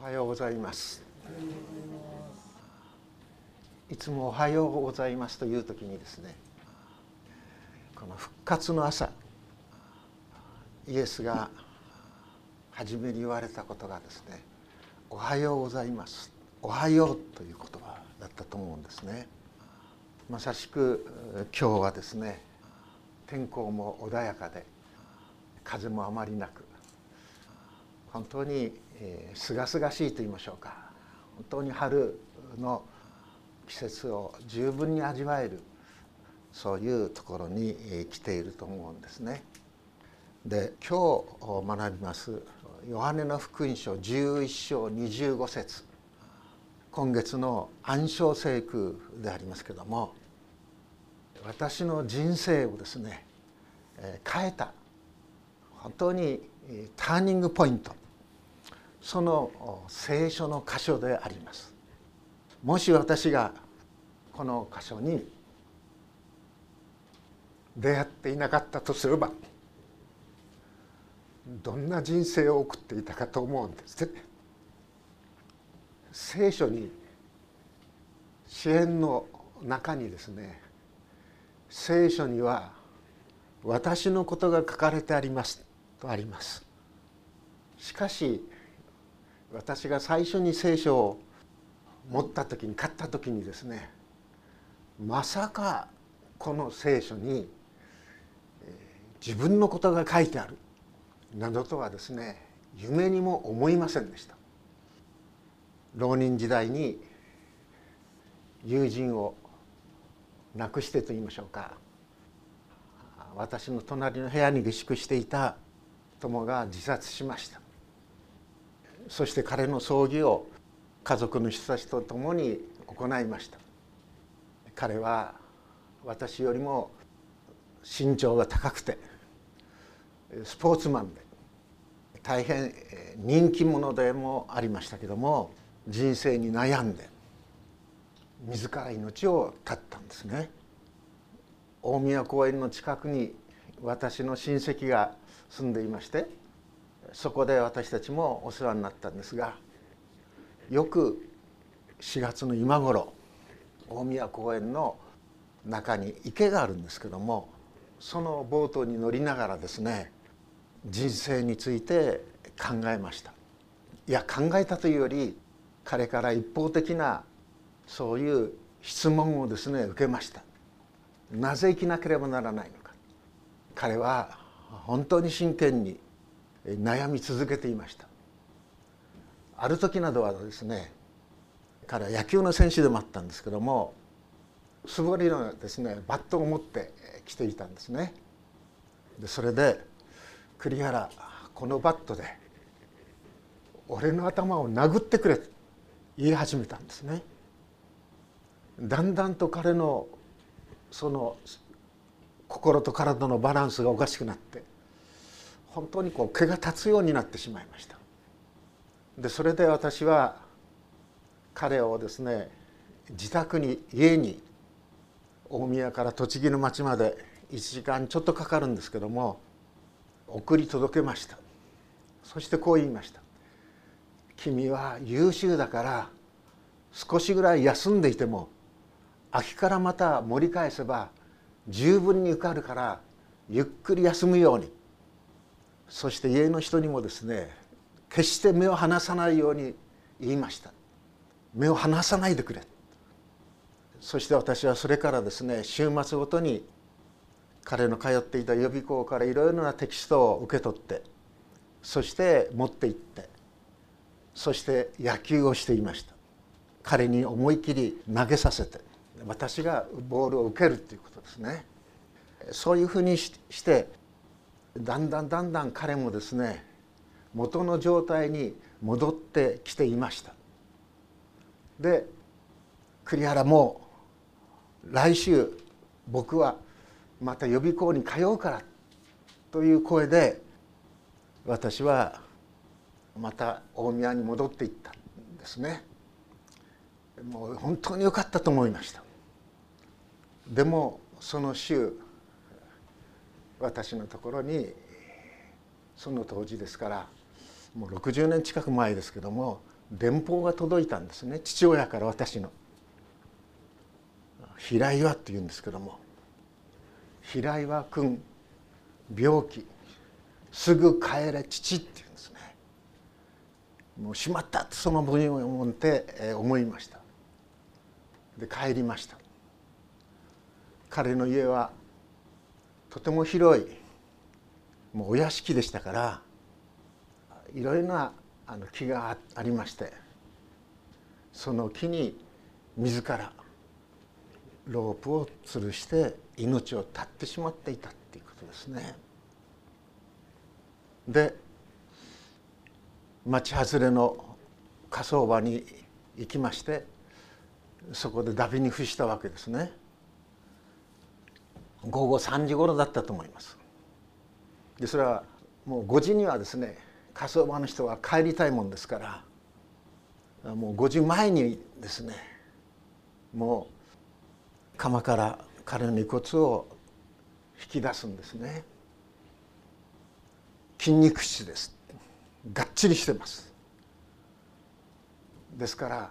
おはようございます。いつもおはようございますという時にですねこの復活の朝イエスが初めに言われたことがですねおはようございますおはようという言葉だったと思うんですね。まさしく今日はですね天候も穏やかで風もあまりなく本当にすがすがしいと言いましょうか。本当に春の季節を十分に味わえるそういうところに来ていると思うんですね。で今日学びますヨハネの福音書11章25節。今月の暗唱聖句でありますけども私の人生をですね変えた。本当にターニングポイント。その聖書の箇所であります。もし私がこの箇所に出会っていなかったとすればどんな人生を送っていたかと思うんですね。聖書に支援の中にですね聖書には私のことが書かれてありますとあります。しかし私が最初に聖書を持った時に買った時にですねまさかこの聖書に自分のことが書いてあるなどとはですね夢にも思いませんでした。浪人時代に友人を亡くしてと言いましょうか私の隣の部屋に下宿していた友が自殺しました。そして彼の葬儀を家族の人たちと共に行いました。彼は私よりも身長が高くてスポーツマンで大変人気者でもありましたけども人生に悩んで自ら命を絶ったんですね。大宮公園の近くに私の親戚が住んでいましてそこで私たちもお世話になったんですがよく4月の今頃大宮公園の中に池があるんですけどもそのボートに乗りながらですね人生について考えました。いや考えたというより彼から一方的なそういう質問をですね受けました。なぜ生きなければならないのか。彼は本当に真剣に悩み続けていました。ある時などはですね彼は野球の選手でもあったんですけども素振りのですねバットを持って来ていたんですね。でそれで「栗原このバットで俺の頭を殴ってくれ」と言い始めたんですね。だんだんと彼のその心と体のバランスがおかしくなって本当にこう毛が立つようになってしまいました。でそれで私は彼をですね自宅に家に大宮から栃木の町まで1時間ちょっとかかるんですけども送り届けました。そしてこう言いました「君は優秀だから少しぐらい休んでいても秋からまた盛り返せば十分に受かるからゆっくり休むようにそして家の人にもですね決して目を離さないように言いました。目を離さないでくれ。そして私はそれからですね週末ごとに彼の通っていた予備校からいろいろなテキストを受け取ってそして持って行ってそして野球をしていました。彼に思い切り投げさせて私がボールを受けるっていうことですね。そういうふうにしてだんだんだんだん彼もですね元の状態に戻ってきていました。で栗原も来週僕はまた予備校に通うからという声で私はまた大宮に戻っていったんですね。もう本当に良かったと思いました。でもその週私のところにその当時ですからもう60年近く前ですけども電報が届いたんですね。父親から私の。平岩っていうんですけども。平岩君病気。すぐ帰れ父って言うんですね。もうしまったってその分を思って思いました。で帰りました。彼の家はとても広いもうお屋敷でしたからいろいろなあの木がありましてその木に自らロープを吊るして命を絶ってしまっていたっていうことですね。で町外れの火葬場に行きましてそこでダビに付したわけですね。午後3時頃だったと思います。でそれはもう5時にはですね火葬場の人は帰りたいもんですからもう5時前にですねもう釜から彼の遺骨を引き出すんですね。筋肉質です。がっちりしてます。ですから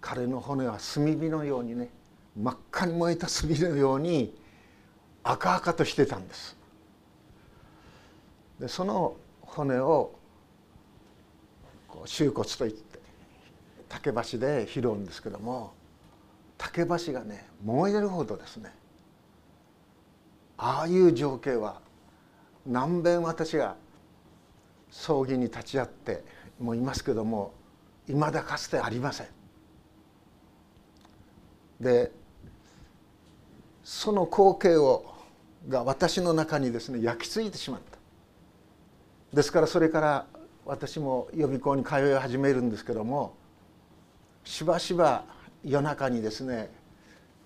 彼の骨は炭火のようにね真っ赤に燃えた炭のように赤々としてたんですでその骨をこう収骨といって竹橋で拾うんですけども竹橋がね燃えるほどですねああいう情景は何べん私が葬儀に立ち会ってもいますけどもいまだかつてありません。でその光景をが私の中にですね焼き付いてしまったですからそれから私も予備校に通い始めるんですけどもしばしば夜中にですね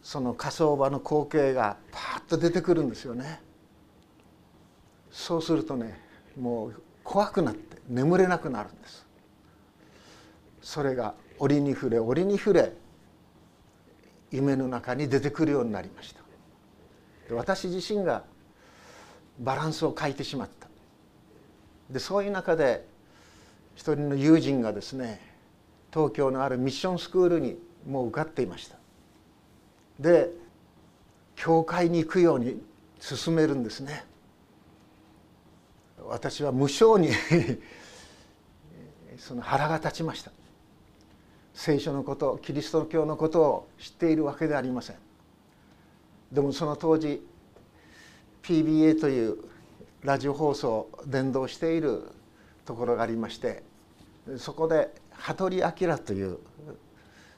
その火葬場の光景がパッと出てくるんですよね。そうするとねもう怖くなって眠れなくなるんです。それが折に触れ折に触れ夢の中に出てくるようになりました。私自身がバランスを欠いてしまった。でそういう中で一人の友人がですね東京のあるミッションスクールにもう受かっていました。で教会に行くように進めるんですね。私は無性に その腹が立ちました。聖書のことキリスト教のことを知っているわけではありません。でもその当時 PBA というラジオ放送を伝道しているところがありましてそこで羽鳥明という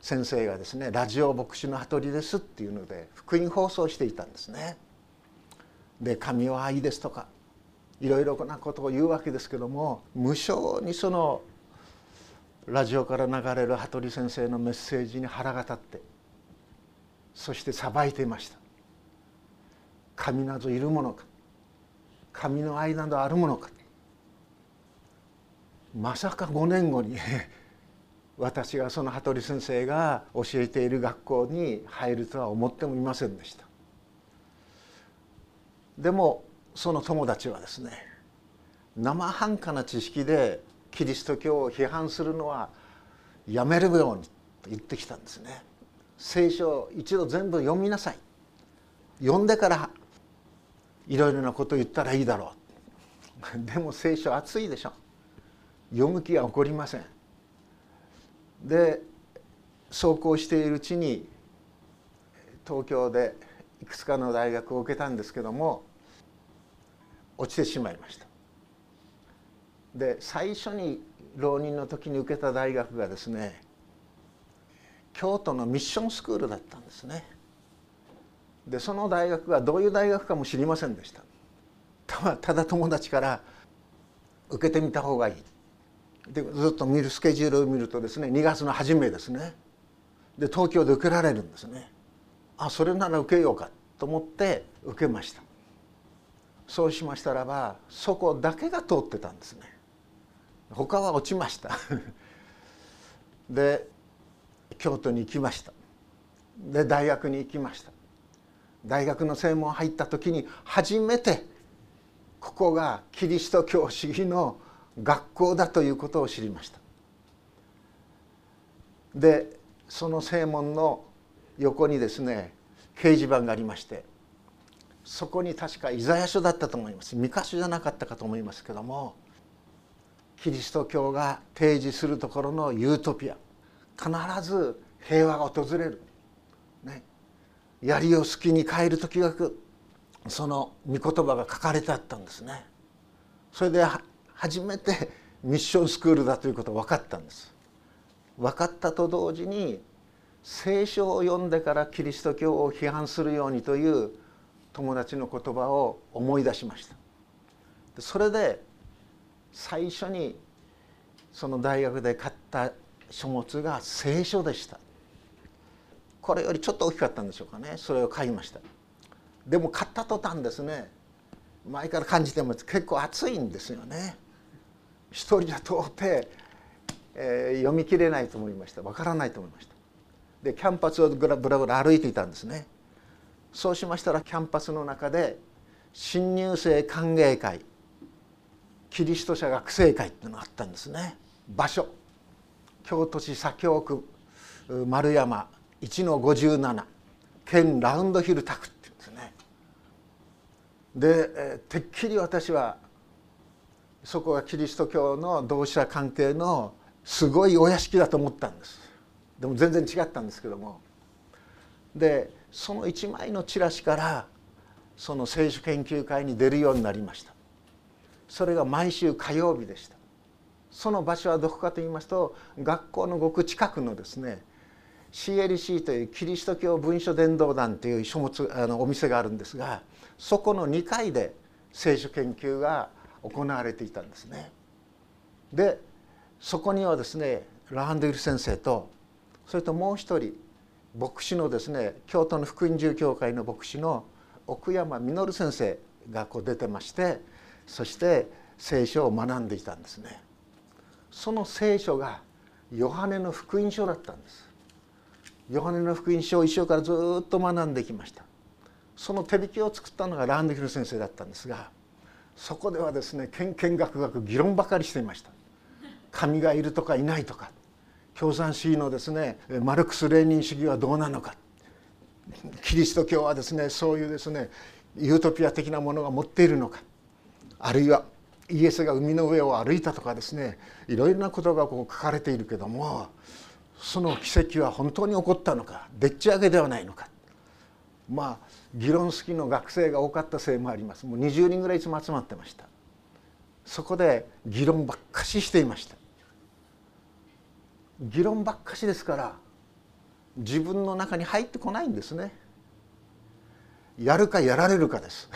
先生がですね「ラジオ牧師の羽鳥です」っていうので福音放送していたんですね。で「神は愛です」とかいろいろなことを言うわけですけども無性にそのラジオから流れる羽鳥先生のメッセージに腹が立ってそして裁いていました。神などいるものか。神の愛などあるものか。まさか5年後に 私がその羽鳥先生が教えている学校に入るとは思ってもいませんでした。でもその友達はですね生半可な知識でキリスト教を批判するのはやめるようにと言ってきたんですね。聖書を一度全部読みなさい。読んでからいろいろなこと言ったらいいだろうでも聖書熱いでしょ。読む気が起こりません。でそうこうしているうちに東京でいくつかの大学を受けたんですけども落ちてしまいました。で最初に浪人の時に受けた大学がですね京都のミッションスクールだったんですね。でその大学がどういう大学かも知りませんでした。ただ友達から受けてみた方がいい。でずっと見るスケジュールを見るとですね2月の初めですね。で東京で受けられるんですね。あそれなら受けようか。と思って受けました。そうしましたらばそこだけが通ってたんですね。他は落ちました。で京都に行きました。で大学に行きました。大学の専門入った時に初めてここがキリスト教主義の学校だということを知りました。でその正門の横にですね掲示板がありましてそこに確かイザヤ書だったと思います。三箇所じゃなかったかと思いますけどもキリスト教が提示するところのユートピア。必ず平和が訪れる、槍を好きに変える時がその御言葉が書かれてあったんですね。それで初めてミッションスクールだということが分かったんです。分かったと同時に聖書を読んでからキリスト教を批判するようにという友達の言葉を思い出しましたそれで最初にその大学で買った書物が聖書でしたこれよりちょっと大きかったんでしょうかね。それを買いました。でも買った途端ですね前から感じても結構熱いんですよね。一人じゃ到底、えー、読み切れないと思いました。わからないと思いました。でキャンパスをぶらぶら歩いていたんですね。そうしましたらキャンパスの中で新入生歓迎会キリスト者学生会っていうのがあったんですね。場所。京都市左京区丸山。1の57県ラウンドヒルタクっていうんですね。で、えてっきり私はそこがキリスト教の同志社関係のすごいお屋敷だと思ったんです。でも全然違ったんですけども。でその一枚のチラシからその聖書研究会に出るようになりました。それが毎週火曜日でした。その場所はどこかと言いますと学校のごく近くのですね CLC というキリスト教文書伝道団という書物あのお店があるんですがそこの2階で聖書研究が行われていたんですね。でそこにはですねラハンドゥル先生とそれともう一人牧師のですね京都の福音住教会の牧師の奥山実先生がこう出てましてそして聖書を学んでいたんですねその聖書がヨハネの福音書だったんですヨハネの福音書を一生からずっと学んできました。その手引きを作ったのがランドヒル先生だったんですがそこではですねけんけんがくがく議論ばかりしていました。神がいるとかいないとか。共産主義のですねマルクス・レーニン主義はどうなのか。キリスト教はですねそういうですねユートピア的なものが持っているのか。あるいはイエスが海の上を歩いたとかですねいろいろなことがこう書かれているけどもその奇跡は本当に起こったのかでっち上げではないのか。まあ議論好きの学生が多かったせいもあります。もう20人ぐらいいつも集まってました。そこで議論ばっかししていました。議論ばっかしですから自分の中に入ってこないんですね。やるかやられるかです。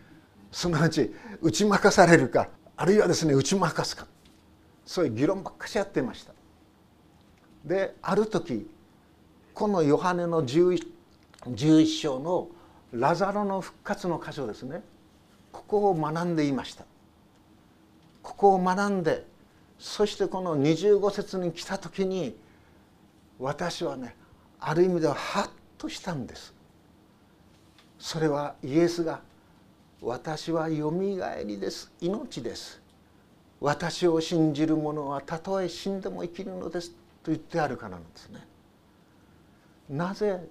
すなわち打ち負かされるかあるいはですね打ち負かすか。そういう議論ばっかしやってました。である時このヨハネの 11, 11章のラザロの復活の箇所ですね。ここを学んでいました。ここを学んでそしてこの25節に来た時に私はねある意味ではハッとしたんです。それはイエスが「私はよみがえりです。命です」「私を信じる者はたとえ死んでも生きるのです」言ってあるからなんですね。なぜ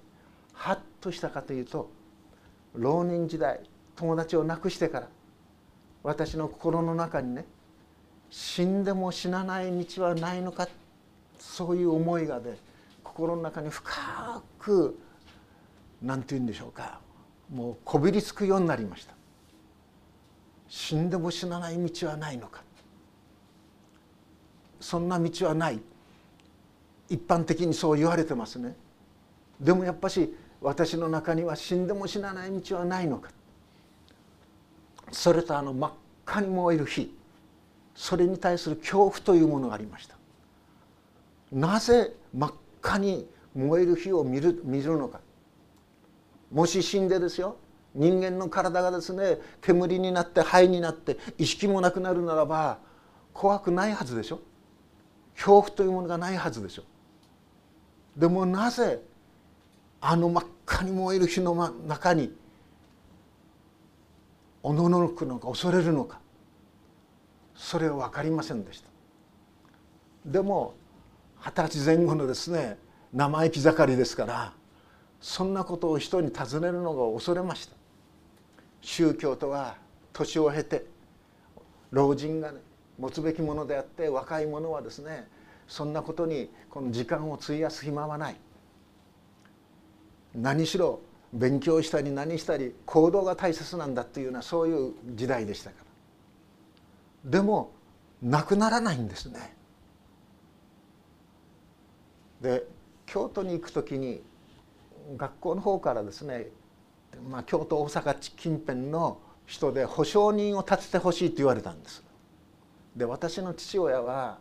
ハッとしたかというと浪人時代友達を亡くしてから私の心の中にね死んでも死なない道はないのかそういう思いがね心の中に深く何て言うんでしょうかもうこびりつくようになりました。死んでも死なない道はないのか。そんな道はない。一般的にそう言われてますね。でもやっぱし私の中には死んでも死なない道はないのか。それとあの真っ赤に燃える火。それに対する恐怖というものがありました。なぜ真っ赤に燃える火を見る見るのか。もし死んでですよ。人間の体がですね煙になって灰になって意識もなくなるならば怖くないはずでしょ。恐怖というものがないはずでしょ。でもなぜあの真っ赤に燃える火の中におののくのか恐れるのかそれは分かりませんでした。でも二十歳前後のですね生意気盛りですからそんなことを人に尋ねるのが恐れました。宗教とは年を経て老人が、ね、持つべきものであって若い者はですねそんなことにこの時間を費やす暇はない。何しろ勉強したり何したり行動が大切なんだっていうようなそういう時代でしたから。でもなくならないんですね。で京都に行く時に学校の方からですね、まあ、京都大阪近辺の人で保証人を立ててほしいと言われたんです。で私の父親は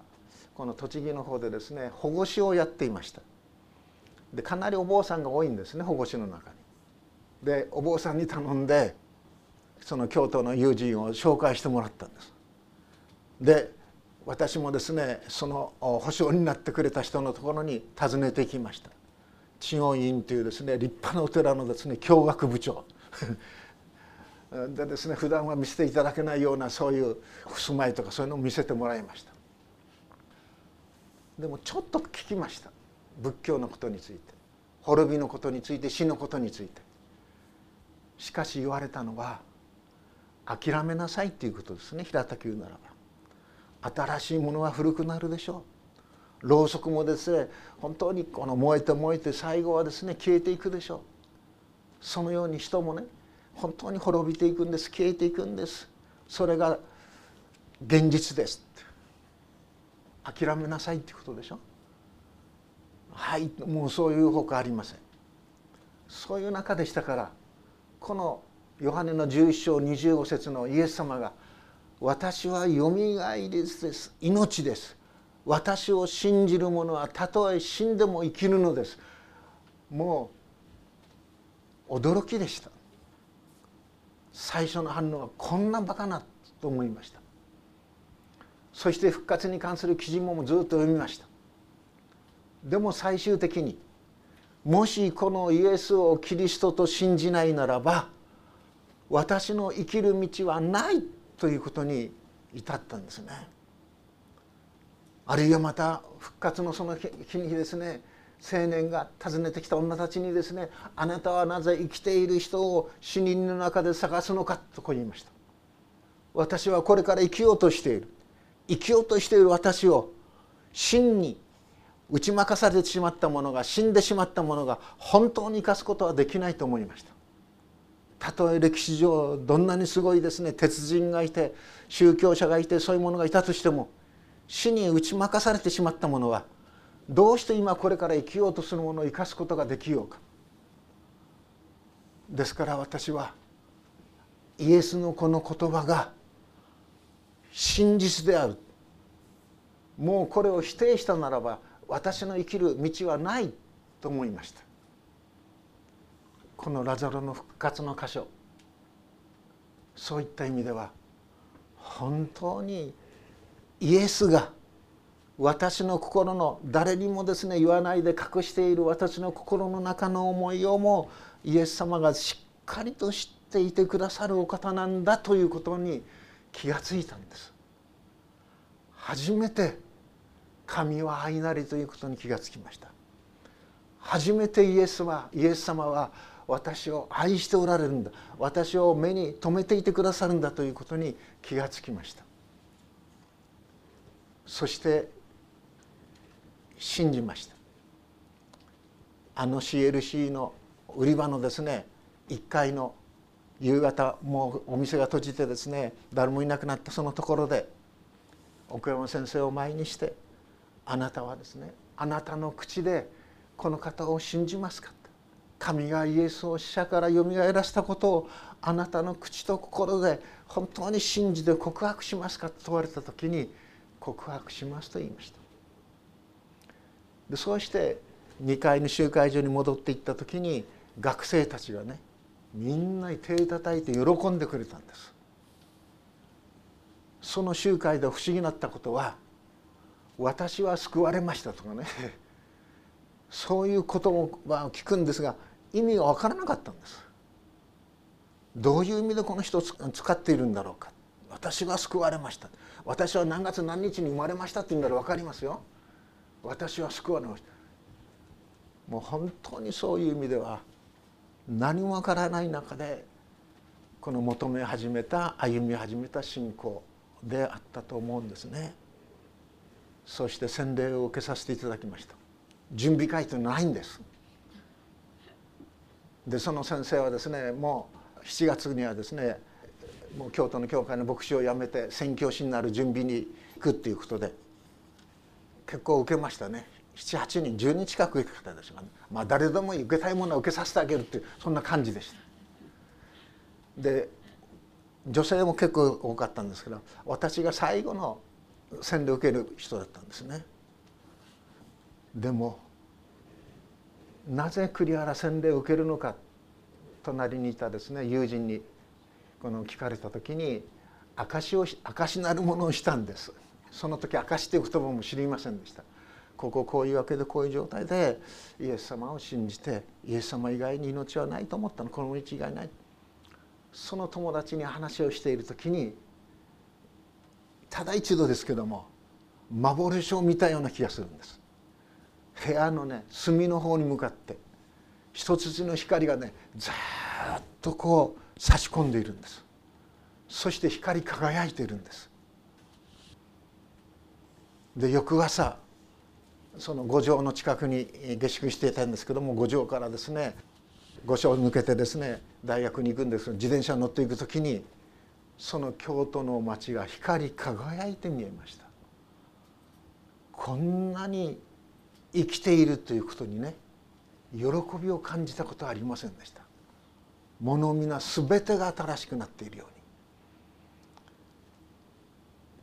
この栃木の方でですね保護司をやっていましたでかなりお坊さんが多いんですね保護司の中に。でお坊さんに頼んでその京都の友人を紹介してもらったんです。で私もですねその保証になってくれた人のところに訪ねてきました知恩院というですね立派なお寺のですね教学部長 でですね普段は見せていただけないようなそういう襖絵とかそういうのを見せてもらいましたでもちょっと聞きました。仏教のことについて。滅びのことについて死のことについて。しかし言われたのは諦めなさいっていうことですね。平たく言うならば。新しいものは古くなるでしょう。ろうそくもですね本当にこの燃えて燃えて最後はですね消えていくでしょう。そのように人もね本当に滅びていくんです消えていくんです。それが現実です。諦めなさいってことでしょ？はいもうそういうほかありません。そういう中でしたからこのヨハネの11章25節のイエス様が「私はよみがえりです。命です。私を信じる者はたとえ死んでも生きるのです」もう驚きでした。最初の反応はこんなバカなと思いました。そして復活に関する記事もずっと読みましたでも最終的にもしこのイエスをキリストと信じないならば私の生きる道はないということに至ったんですね。あるいはまた復活のその日にですね青年が訪ねてきた女たちにですね「あなたはなぜ生きている人を死人の中で探すのか」とこう言いました。私はこれから生きようとしている生きようとしている私を真に打ち負かされてしまった者が死んでしまった者が本当に生かすことはできないと思いました。たとえ歴史上どんなにすごいですね鉄人がいて宗教者がいてそういうものがいたとしても死に打ち負かされてしまった者はどうして今これから生きようとするものを生かすことができようか。ですから私はイエスのこの言葉が真実である。もうこれを否定したならば私の生きる道はないと思いました。このラザロの復活の箇所。そういった意味では本当にイエスが私の心の誰にもですね言わないで隠している私の心の中の思いをもイエス様がしっかりと知っていてくださるお方なんだということに気がついたんです。初めて神は愛なりということに気がつきました。初めてイエスはイエス様は私を愛しておられるんだ。私を目に留めていてくださるんだということに気がつきました。そして信じました。あの CLC の売り場のですね1階の夕方もうお店が閉じてですね誰もいなくなったそのところで奥山先生を前にしてあなたはですねあなたの口でこの方を信じますかと神がイエスを死者からよみがえらせたことをあなたの口と心で本当に信じて告白しますかと問われた時に告白しますと言いました。でそうして2階の集会所に戻っていった時に学生たちがねみんなに手を叩いて喜んでくれたんです。その集会で不思議になったことは私は救われましたとかね。そういうことを聞くんですが意味が分からなかったんです。どういう意味でこの人を使っているんだろうか。私が救われました。私は何月何日に生まれましたって言うんだら分かりますよ。私は救われました。もう本当にそういう意味では何もわからない中でこの求め始めた歩み始めた信仰であったと思うんですね。そして洗礼を受けさせていただきました。準備会というのはないんです。でその先生はですねもう7月にはですねもう京都の教会の牧師を辞めて宣教師になる準備に行くっていうことで結構受けましたね。78人10人近く受け方ですが、まあ誰でも受けたいものは受けさせてあげるっていうそんな感じでした。で女性も結構多かったんですけど私が最後の洗礼を受ける人だったんですね。でもなぜ栗原洗礼を受けるのか隣にいたですね友人にこの聞かれた時に証を証なるものをしたんです。その時証という言葉も知りませんでした。こここういうわけでこういう状態でイエス様を信じてイエス様以外に命はないと思ったの。この道以外ない。その友達に話をしている時にただ一度ですけども幻を見たような気がするんです。部屋のね隅の方に向かって一つの光がねずっとこう差し込んでいるんです。そして光り輝いているんです。で翌朝その五条の近くに下宿していたんですけども五条からですね五所を抜けてですね大学に行くんです自転車に乗っていく時にその京都の町が光り輝いて見えました。こんなに生きているということにね喜びを感じたことはありませんでした。物皆全てが新しくなっているように。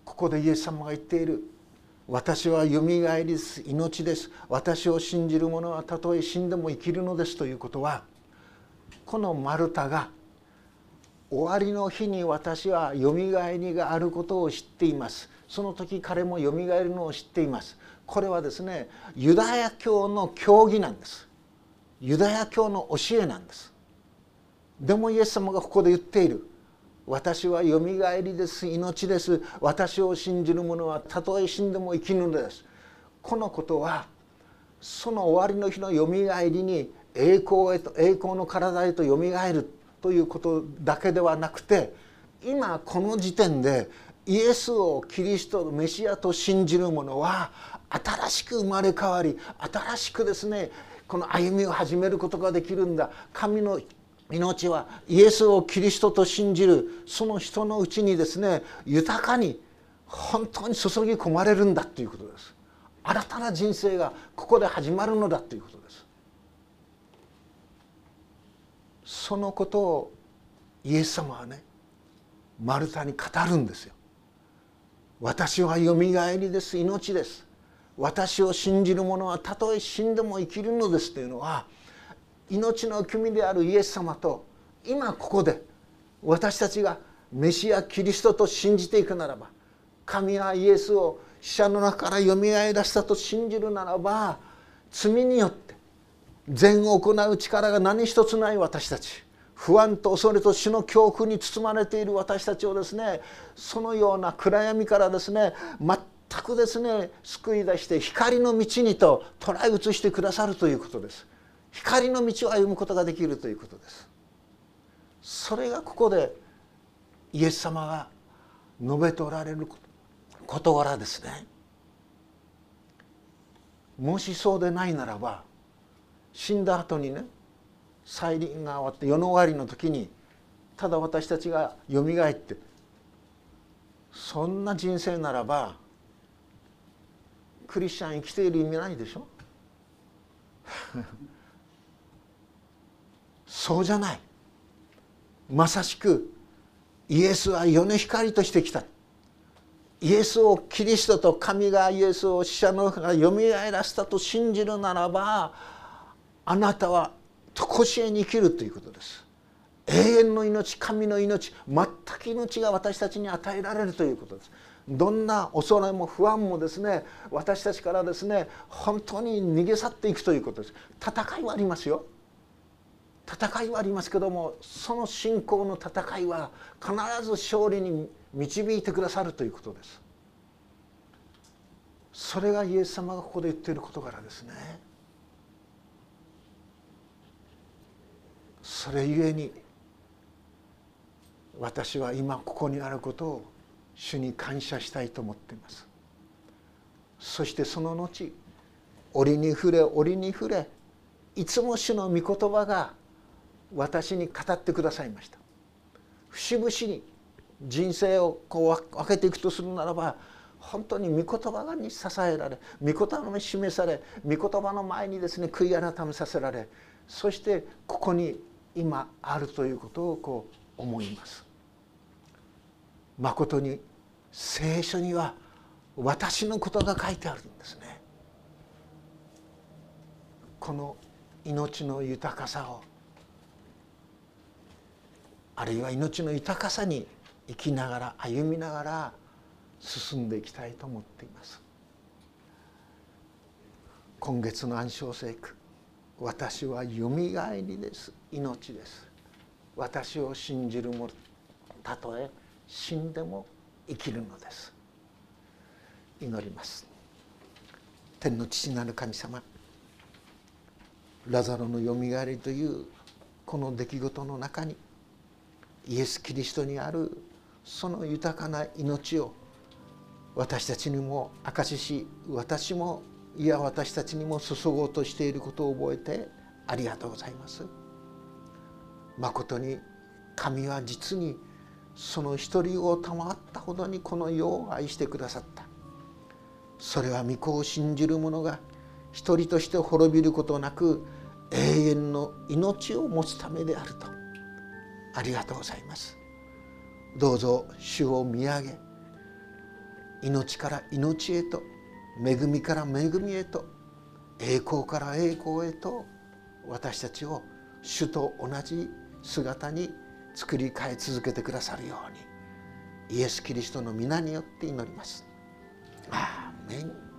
ここでイエス様が言っている私はよみがえりです命です。私を信じる者はたとえ死んでも生きるのですということはこのマルタが終わりの日に私はよみがえりがあることを知っています。その時彼もよみがえるのを知っています。これはですねユダヤ教の教義なんです。ユダヤ教の教えなんです。でもイエス様がここで言っている。私はよみがえりです。命です。私を信じる者はたとえ死んでも生きるのです。このことはその終わりの日のよみがえりに栄光へと栄光の体へとよみがえるということだけではなくて今この時点でイエスをキリストのメシアと信じる者は新しく生まれ変わり新しくですねこの歩みを始めることができるんだ。神の命はイエスをキリストと信じるその人のうちにですね豊かに本当に注ぎ込まれるんだということです。新たな人生がここで始まるのだということです。そのことをイエス様はねマルタに語るんですよ。私はよみがえりです。命です。私を信じる者はたとえ死んでも生きるのですというのは命の君であるイエス様と今ここで私たちがメシアキリストと信じていくならば神はイエスを死者の中からよみがえらせたと信じるならば罪によって善を行う力が何一つない私たち不安と恐れと死の恐怖に包まれている私たちをですねそのような暗闇からですね全くですね救い出して光の道にと捉え移してくださるということです。光の道を歩むことができるということです。それがここでイエス様が述べておられる事柄ですね。もしそうでないならば死んだ後にね再臨が終わって世の終わりの時にただ私たちがよみがえってそんな人生ならばクリスチャン生きている意味ないでしょ？そうじゃない。まさしくイエスは世の光としてきた。イエスをキリストと神がイエスを死者の中からよみがえらせたと信じるならばあなたは常しえに生きるということです。永遠の命神の命全く命が私たちに与えられるということです。どんな恐れも不安もですね私たちからですね本当に逃げ去っていくということです。戦いはありますよ。戦いはありますけどもその信仰の戦いは必ず勝利に導いてくださるということです。それがイエス様がここで言っている事柄ですね。それゆえに私は今ここにあることを主に感謝したいと思っています。そしてその後折に触れ折に触れいつも主の御言葉が私に語ってくださいました節々に人生をこう分けていくとするならば本当に御言葉に支えられ御言葉に示され御言葉の前にですね悔い改めさせられそしてここに今あるということをこう思います。まことに聖書には私のことが書いてあるんですね。この命の豊かさをあるいは命の豊かさに生きながら歩みながら進んでいきたいと思っています。今月の暗唱聖句私はよみがえりです。命です。私を信じる者たとえ死んでも生きるのです。祈ります。天の父なる神様ラザロのよみがえりというこの出来事の中にイエス・キリストにあるその豊かな命を私たちにも証しし私もいや私たちにも注ごうとしていることを覚えてありがとうございます。まことに神は実にその一人を賜ったほどにこの世を愛してくださったそれは御子を信じる者が一人として滅びることなく永遠の命を持つためであるとありがとうございますどうぞ主を見上げ命から命へと恵みから恵みへと栄光から栄光へと私たちを主と同じ姿に作り変え続けてくださるようにイエス・キリストの皆によって祈ります。アーメン